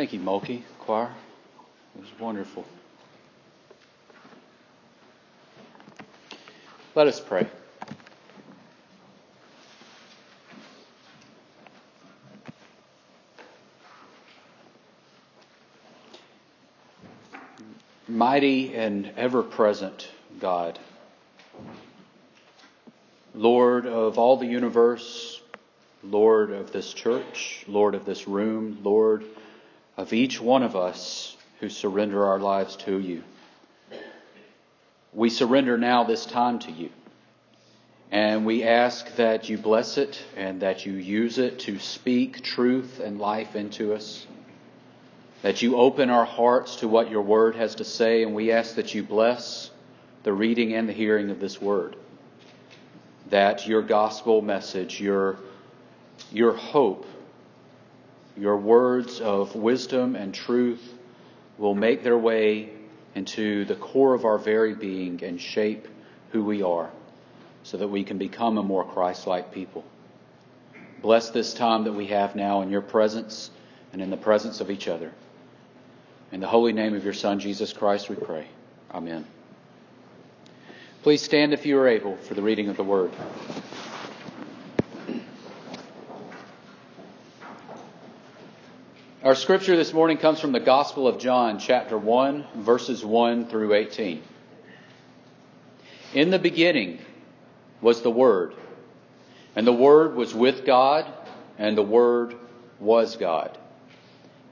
Thank you, Mulkey Choir. It was wonderful. Let us pray. Mighty and ever present God, Lord of all the universe, Lord of this church, Lord of this room, Lord of each one of us who surrender our lives to you. We surrender now this time to you. And we ask that you bless it and that you use it to speak truth and life into us. That you open our hearts to what your word has to say, and we ask that you bless the reading and the hearing of this word. That your gospel message, your, your hope, your words of wisdom and truth will make their way into the core of our very being and shape who we are so that we can become a more Christ like people. Bless this time that we have now in your presence and in the presence of each other. In the holy name of your Son, Jesus Christ, we pray. Amen. Please stand if you are able for the reading of the word. Our scripture this morning comes from the Gospel of John, chapter 1, verses 1 through 18. In the beginning was the Word, and the Word was with God, and the Word was God.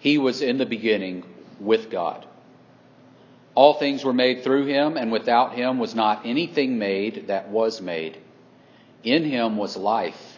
He was in the beginning with God. All things were made through him, and without him was not anything made that was made. In him was life,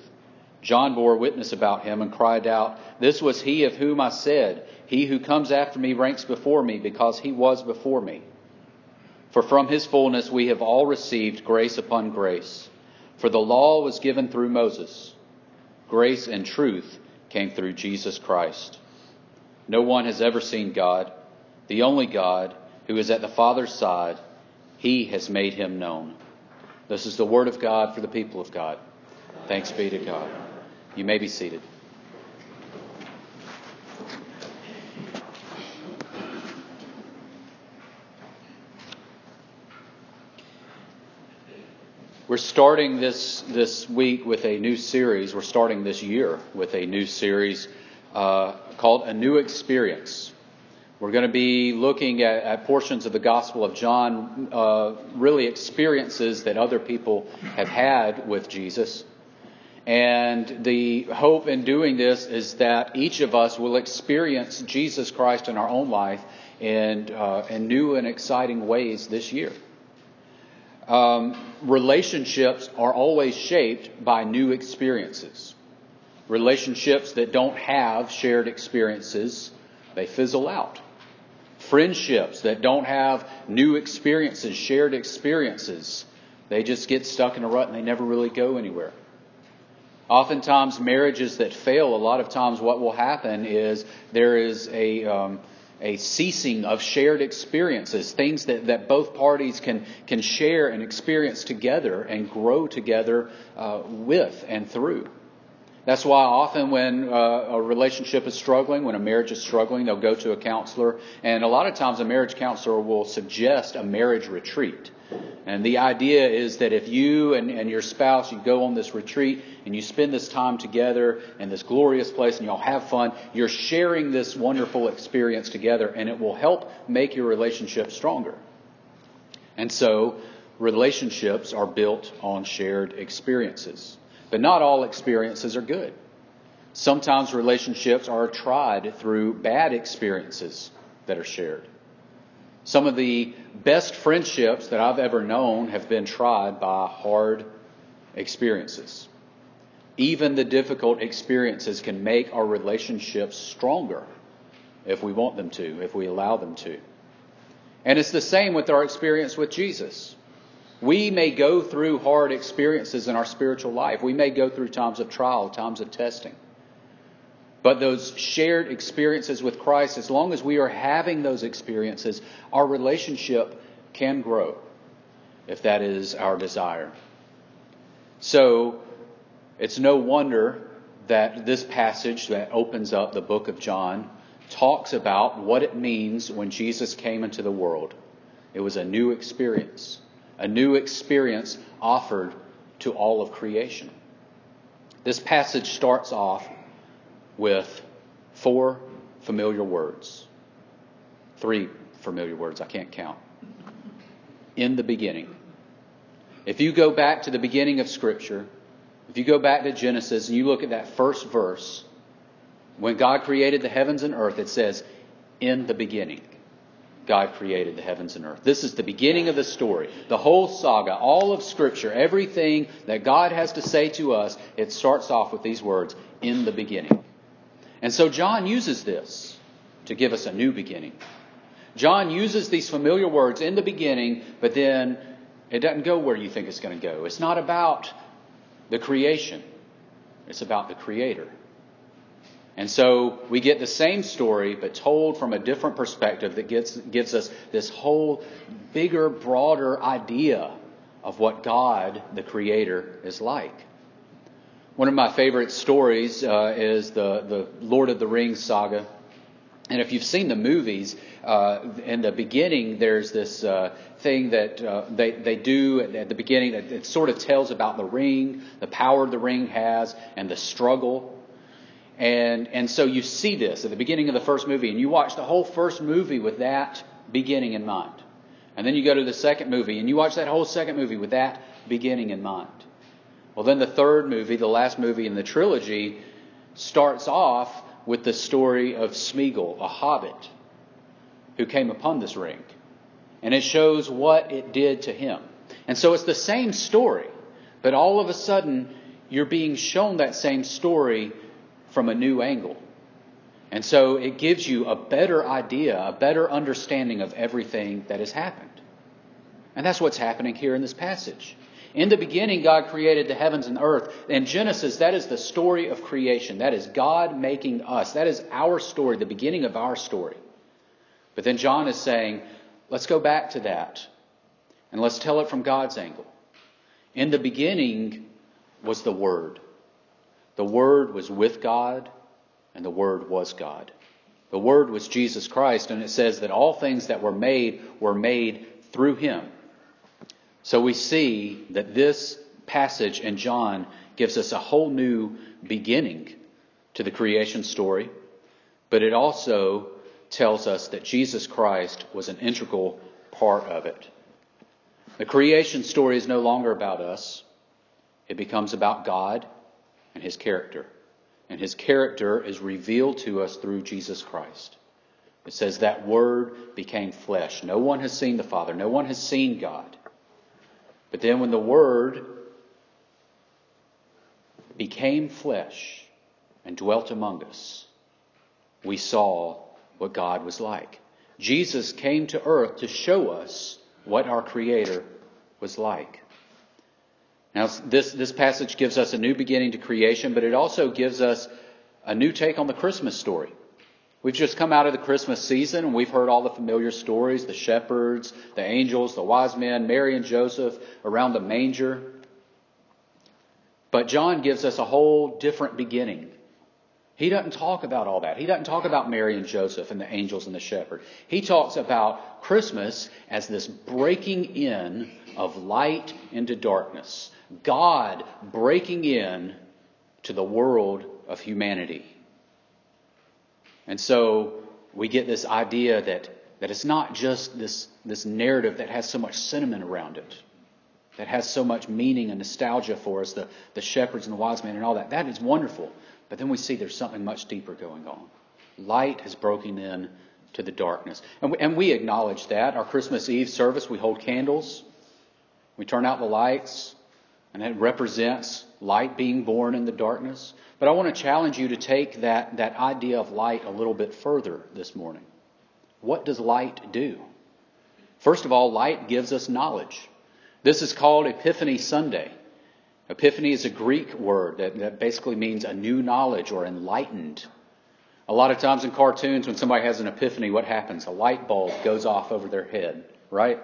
John bore witness about him and cried out, This was he of whom I said, He who comes after me ranks before me, because he was before me. For from his fullness we have all received grace upon grace. For the law was given through Moses, grace and truth came through Jesus Christ. No one has ever seen God, the only God, who is at the Father's side. He has made him known. This is the word of God for the people of God. Thanks be to God. You may be seated. We're starting this this week with a new series. We're starting this year with a new series uh, called A New Experience. We're going to be looking at, at portions of the Gospel of John, uh, really experiences that other people have had with Jesus. And the hope in doing this is that each of us will experience Jesus Christ in our own life in, uh, in new and exciting ways this year. Um, relationships are always shaped by new experiences. Relationships that don't have shared experiences, they fizzle out. Friendships that don't have new experiences, shared experiences, they just get stuck in a rut and they never really go anywhere. Oftentimes, marriages that fail, a lot of times what will happen is there is a, um, a ceasing of shared experiences, things that, that both parties can, can share and experience together and grow together uh, with and through. That's why often when uh, a relationship is struggling, when a marriage is struggling, they'll go to a counselor. And a lot of times a marriage counselor will suggest a marriage retreat. And the idea is that if you and, and your spouse, you go on this retreat and you spend this time together in this glorious place and y'all have fun, you're sharing this wonderful experience together and it will help make your relationship stronger. And so relationships are built on shared experiences. But not all experiences are good. Sometimes relationships are tried through bad experiences that are shared. Some of the best friendships that I've ever known have been tried by hard experiences. Even the difficult experiences can make our relationships stronger if we want them to, if we allow them to. And it's the same with our experience with Jesus. We may go through hard experiences in our spiritual life. We may go through times of trial, times of testing. But those shared experiences with Christ, as long as we are having those experiences, our relationship can grow if that is our desire. So it's no wonder that this passage that opens up the book of John talks about what it means when Jesus came into the world. It was a new experience a new experience offered to all of creation. This passage starts off with four familiar words. Three familiar words, I can't count. In the beginning. If you go back to the beginning of Scripture, if you go back to Genesis and you look at that first verse, when God created the heavens and earth, it says, in the beginning. God created the heavens and earth. This is the beginning of the story. The whole saga, all of Scripture, everything that God has to say to us, it starts off with these words, in the beginning. And so John uses this to give us a new beginning. John uses these familiar words in the beginning, but then it doesn't go where you think it's going to go. It's not about the creation, it's about the Creator. And so we get the same story, but told from a different perspective that gets, gives us this whole bigger, broader idea of what God, the Creator, is like. One of my favorite stories uh, is the, the Lord of the Rings saga. And if you've seen the movies, uh, in the beginning, there's this uh, thing that uh, they, they do at the beginning that it sort of tells about the ring, the power the ring has, and the struggle and, and so you see this at the beginning of the first movie, and you watch the whole first movie with that beginning in mind. And then you go to the second movie, and you watch that whole second movie with that beginning in mind. Well, then the third movie, the last movie in the trilogy, starts off with the story of Smeagol, a hobbit, who came upon this ring. And it shows what it did to him. And so it's the same story, but all of a sudden, you're being shown that same story from a new angle. And so it gives you a better idea, a better understanding of everything that has happened. And that's what's happening here in this passage. In the beginning, God created the heavens and earth. In Genesis, that is the story of creation. That is God making us. That is our story, the beginning of our story. But then John is saying, let's go back to that and let's tell it from God's angle. In the beginning was the Word. The Word was with God, and the Word was God. The Word was Jesus Christ, and it says that all things that were made were made through Him. So we see that this passage in John gives us a whole new beginning to the creation story, but it also tells us that Jesus Christ was an integral part of it. The creation story is no longer about us. It becomes about God and his character. And his character is revealed to us through Jesus Christ. It says that word became flesh. No one has seen the Father. No one has seen God. But then when the word became flesh and dwelt among us, we saw what God was like. Jesus came to earth to show us what our Creator was like. Now, this, this passage gives us a new beginning to creation, but it also gives us a new take on the Christmas story. We've just come out of the Christmas season and we've heard all the familiar stories the shepherds, the angels, the wise men, Mary and Joseph around the manger. But John gives us a whole different beginning. He doesn't talk about all that. He doesn't talk about Mary and Joseph and the angels and the shepherd. He talks about Christmas as this breaking in of light into darkness. God breaking in to the world of humanity. And so we get this idea that, that it's not just this, this narrative that has so much sentiment around it, that has so much meaning and nostalgia for us, the, the shepherds and the wise men and all that. That is wonderful. But then we see there's something much deeper going on. Light has broken in to the darkness. And we, and we acknowledge that. Our Christmas Eve service, we hold candles, we turn out the lights, and that represents light being born in the darkness. But I want to challenge you to take that, that idea of light a little bit further this morning. What does light do? First of all, light gives us knowledge. This is called Epiphany Sunday. Epiphany is a Greek word that, that basically means a new knowledge or enlightened. A lot of times in cartoons, when somebody has an epiphany, what happens? A light bulb goes off over their head, right?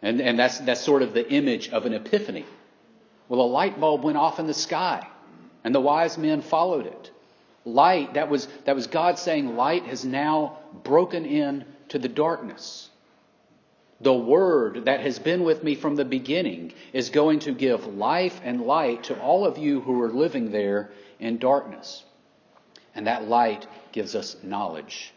And, and that's, that's sort of the image of an epiphany. Well, a light bulb went off in the sky, and the wise men followed it. Light, that was, that was God saying, light has now broken in to the darkness. The Word that has been with me from the beginning is going to give life and light to all of you who are living there in darkness. And that light gives us knowledge.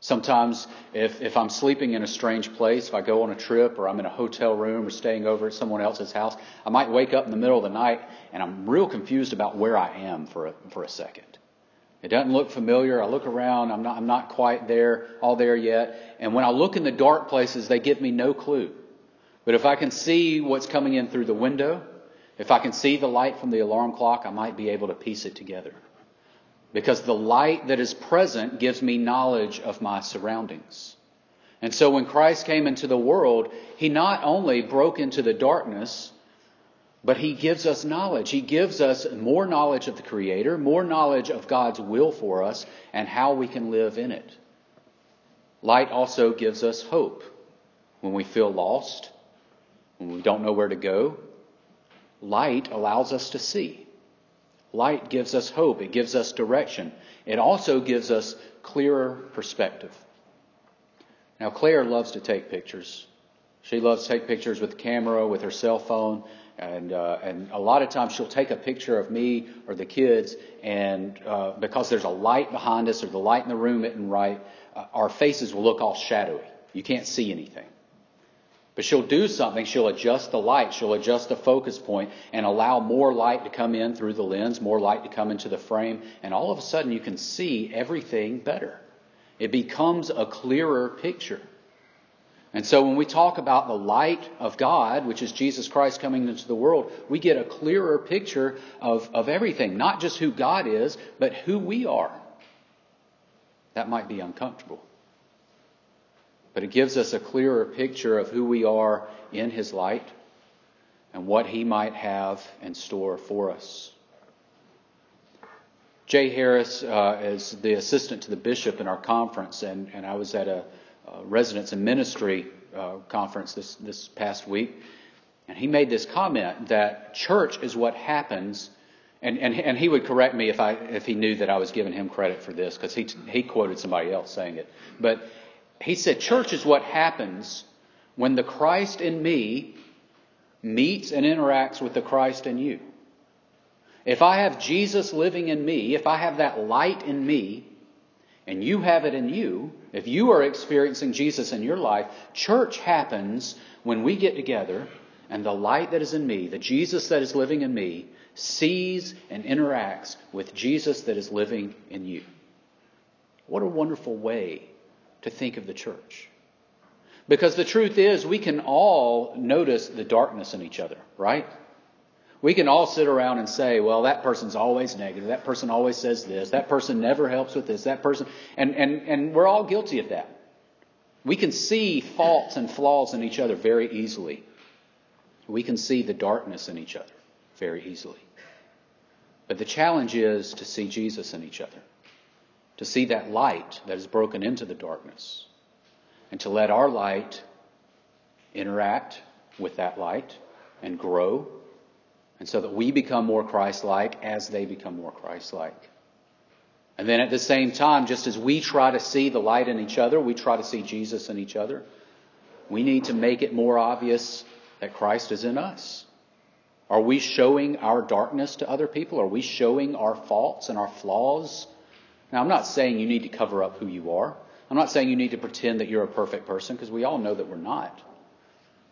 Sometimes, if, if I'm sleeping in a strange place, if I go on a trip or I'm in a hotel room or staying over at someone else's house, I might wake up in the middle of the night and I'm real confused about where I am for a, for a second. It doesn't look familiar. I look around. I'm not, I'm not quite there, all there yet. And when I look in the dark places, they give me no clue. But if I can see what's coming in through the window, if I can see the light from the alarm clock, I might be able to piece it together. Because the light that is present gives me knowledge of my surroundings. And so when Christ came into the world, he not only broke into the darkness, but he gives us knowledge. He gives us more knowledge of the Creator, more knowledge of God's will for us, and how we can live in it. Light also gives us hope when we feel lost, when we don't know where to go. Light allows us to see. Light gives us hope. It gives us direction. It also gives us clearer perspective. Now, Claire loves to take pictures. She loves to take pictures with the camera, with her cell phone, and uh, and a lot of times she'll take a picture of me or the kids, and uh, because there's a light behind us or the light in the room isn't right, uh, our faces will look all shadowy. You can't see anything. But she'll do something. She'll adjust the light. She'll adjust the focus point and allow more light to come in through the lens, more light to come into the frame, and all of a sudden you can see everything better. It becomes a clearer picture. And so when we talk about the light of God, which is Jesus Christ coming into the world, we get a clearer picture of, of everything, not just who God is, but who we are. That might be uncomfortable. But it gives us a clearer picture of who we are in His light and what He might have in store for us. Jay Harris uh, is the assistant to the bishop in our conference, and, and I was at a uh, residence and ministry uh, conference this, this past week, and he made this comment that church is what happens. And, and, and he would correct me if I if he knew that I was giving him credit for this because he he quoted somebody else saying it. But he said, "Church is what happens when the Christ in me meets and interacts with the Christ in you. If I have Jesus living in me, if I have that light in me, and you have it in you, if you are experiencing Jesus in your life, church happens when we get together and the light that is in me, the Jesus that is living in me, sees and interacts with Jesus that is living in you. What a wonderful way to think of the church. Because the truth is, we can all notice the darkness in each other, right? We can all sit around and say, well, that person's always negative. That person always says this. That person never helps with this. That person, and, and, and we're all guilty of that. We can see faults and flaws in each other very easily. We can see the darkness in each other very easily. But the challenge is to see Jesus in each other, to see that light that is broken into the darkness, and to let our light interact with that light and grow And so that we become more Christ like as they become more Christ like. And then at the same time, just as we try to see the light in each other, we try to see Jesus in each other, we need to make it more obvious that Christ is in us. Are we showing our darkness to other people? Are we showing our faults and our flaws? Now, I'm not saying you need to cover up who you are. I'm not saying you need to pretend that you're a perfect person because we all know that we're not.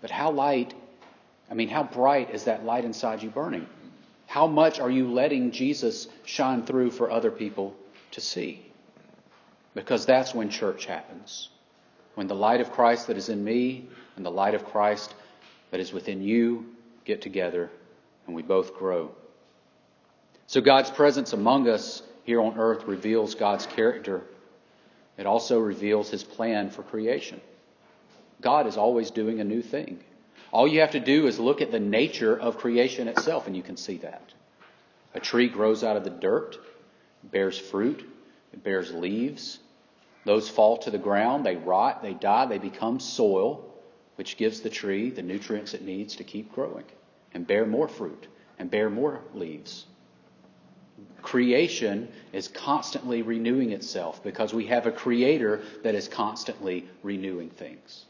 But how light, I mean, how bright is that light inside you burning? How much are you letting Jesus shine through for other people to see? Because that's when church happens. When the light of Christ that is in me and the light of Christ that is within you get together and we both grow. So God's presence among us here on earth reveals God's character. It also reveals his plan for creation. God is always doing a new thing. All you have to do is look at the nature of creation itself, and you can see that. A tree grows out of the dirt, bears fruit, it bears leaves. Those fall to the ground, they rot, they die, they become soil, which gives the tree the nutrients it needs to keep growing and bear more fruit and bear more leaves. Creation is constantly renewing itself because we have a creator that is constantly renewing things.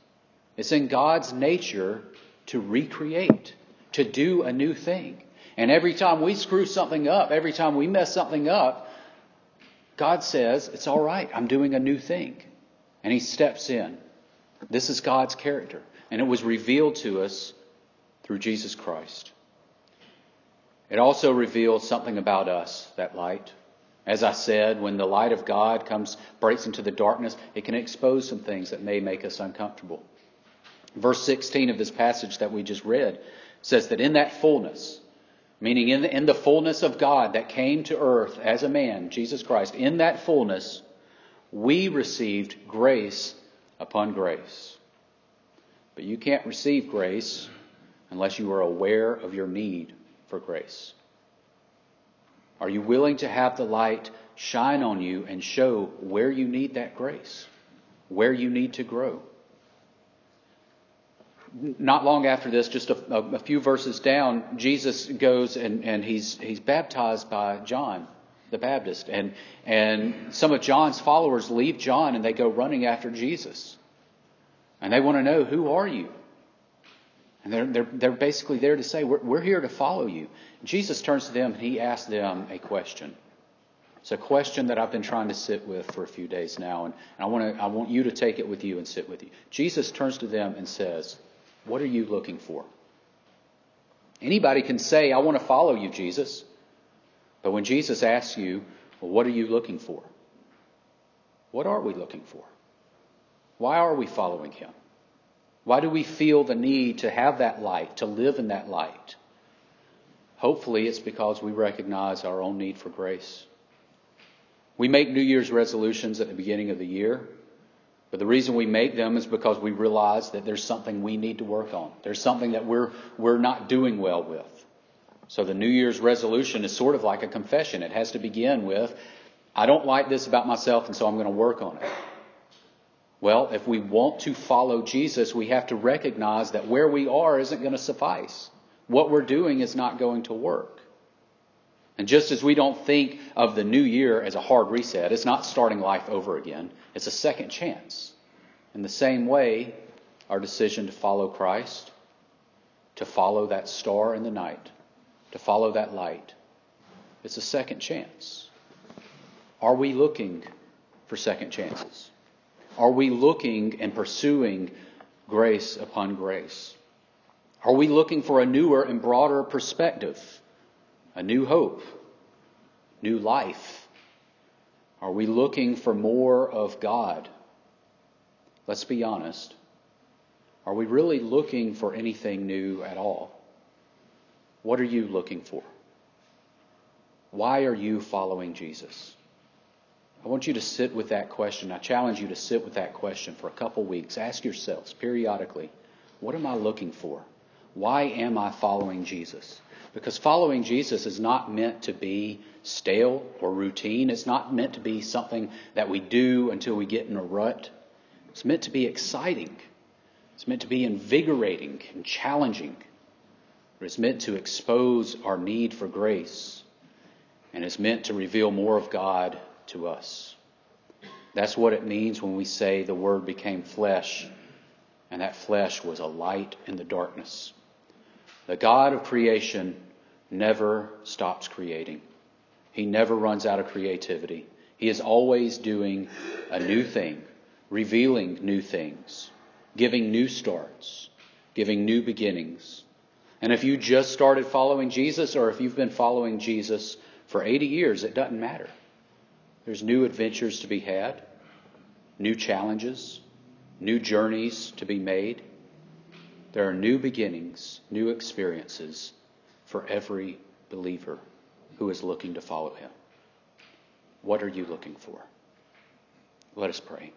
It's in God's nature to recreate, to do a new thing. And every time we screw something up, every time we mess something up, God says, It's all right, I'm doing a new thing. And He steps in. This is God's character. And it was revealed to us through Jesus Christ. It also reveals something about us, that light. As I said, when the light of God comes, breaks into the darkness, it can expose some things that may make us uncomfortable. Verse 16 of this passage that we just read says that in that fullness, meaning in the, in the fullness of God that came to earth as a man, Jesus Christ, in that fullness, we received grace upon grace. But you can't receive grace unless you are aware of your need for grace. Are you willing to have the light shine on you and show where you need that grace, where you need to grow? Not long after this, just a, a few verses down, Jesus goes and, and he's, he's baptized by John the Baptist. And, and some of John's followers leave John and they go running after Jesus. And they want to know, who are you? And they're, they're, they're basically there to say, we're, we're here to follow you. Jesus turns to them and he asks them a question. It's a question that I've been trying to sit with for a few days now, and, I, want to, I want you to take it with you and sit with you. Jesus turns to them and says, What are you looking for? Anybody can say, I want to follow you, Jesus. But when Jesus asks you, Well, what are you looking for? What are we looking for? Why are we following him? Why do we feel the need to have that light, to live in that light? Hopefully, it's because we recognize our own need for grace. We make New Year's resolutions at the beginning of the year, but the reason we make them is because we realize that there's something we need to work on. There's something that we're, we're not doing well with. So the New Year's resolution is sort of like a confession. It has to begin with, I don't like this about myself, and so I'm going to work on it. Well, if we want to follow Jesus, we have to recognize that where we are isn't going to suffice. What we're doing is not going to work. And just as we don't think of the new year as a hard reset, it's not starting life over again, it's a second chance. In the same way, our decision to follow Christ, to follow that star in the night, to follow that light, it's a second chance. Are we looking for second chances? Are we looking and pursuing grace upon grace? Are we looking for a newer and broader perspective, a new hope, new life? Are we looking for more of God? Let's be honest. Are we really looking for anything new at all? What are you looking for? Why are you following Jesus? I want you to sit with that question. I challenge you to sit with that question for a couple weeks. Ask yourselves periodically, what am I looking for? Why am I following Jesus? Because following Jesus is not meant to be stale or routine. It's not meant to be something that we do until we get in a rut. It's meant to be exciting. It's meant to be invigorating and challenging. it's meant to expose our need for grace, and it's meant to reveal more of God to us. That's what it means when we say the Word became flesh, and that flesh was a light in the darkness. The God of creation never stops creating. He never runs out of creativity. He is always doing a new thing, revealing new things, giving new starts, giving new beginnings. And if you just started following Jesus or if you've been following Jesus for 80 years, it doesn't matter. There's new adventures to be had, new challenges, new journeys to be made. There are new beginnings, new experiences for every believer who is looking to follow him. What are you looking for? Let us pray.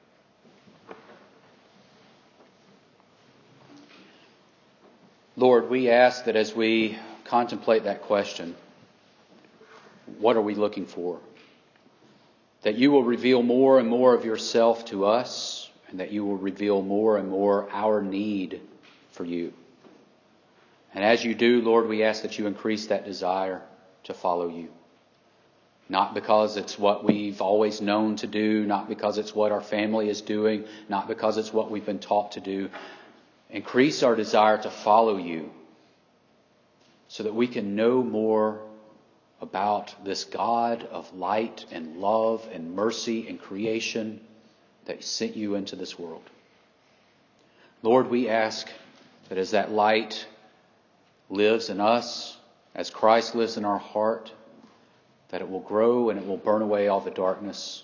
Lord, we ask that as we contemplate that question, what are we looking for? That you will reveal more and more of yourself to us, and that you will reveal more and more our need for you. And as you do, Lord, we ask that you increase that desire to follow you. Not because it's what we've always known to do, not because it's what our family is doing, not because it's what we've been taught to do, Increase our desire to follow you so that we can know more about this God of light and love and mercy and creation that sent you into this world. Lord, we ask that as that light lives in us, as Christ lives in our heart, that it will grow and it will burn away all the darkness,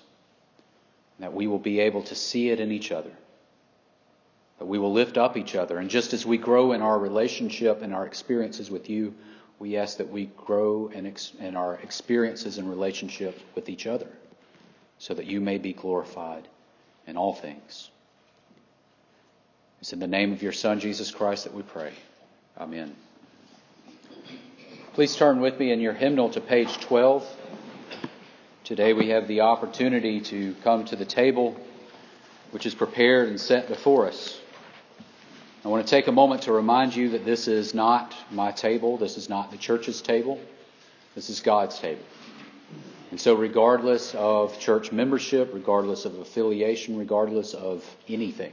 that we will be able to see it in each other that we will lift up each other. And just as we grow in our relationship and our experiences with you, we ask that we grow in, ex- in our experiences and relationships with each other so that you may be glorified in all things. It's in the name of your Son, Jesus Christ, that we pray. Amen. Please turn with me in your hymnal to page 12. Today we have the opportunity to come to the table which is prepared and set before us. I want to take a moment to remind you that this is not my table. This is not the church's table. This is God's table. And so, regardless of church membership, regardless of affiliation, regardless of anything,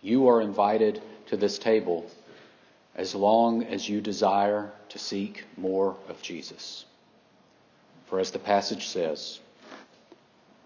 you are invited to this table as long as you desire to seek more of Jesus. For as the passage says,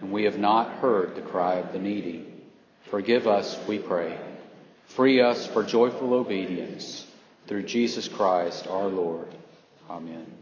and we have not heard the cry of the needy. Forgive us, we pray. Free us for joyful obedience through Jesus Christ our Lord. Amen.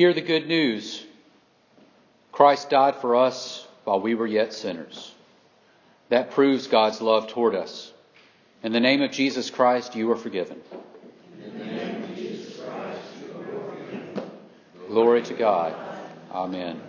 Hear the good news. Christ died for us while we were yet sinners. That proves God's love toward us. In the name of Jesus Christ, you are forgiven. Christ, you are forgiven. Glory to God. Amen.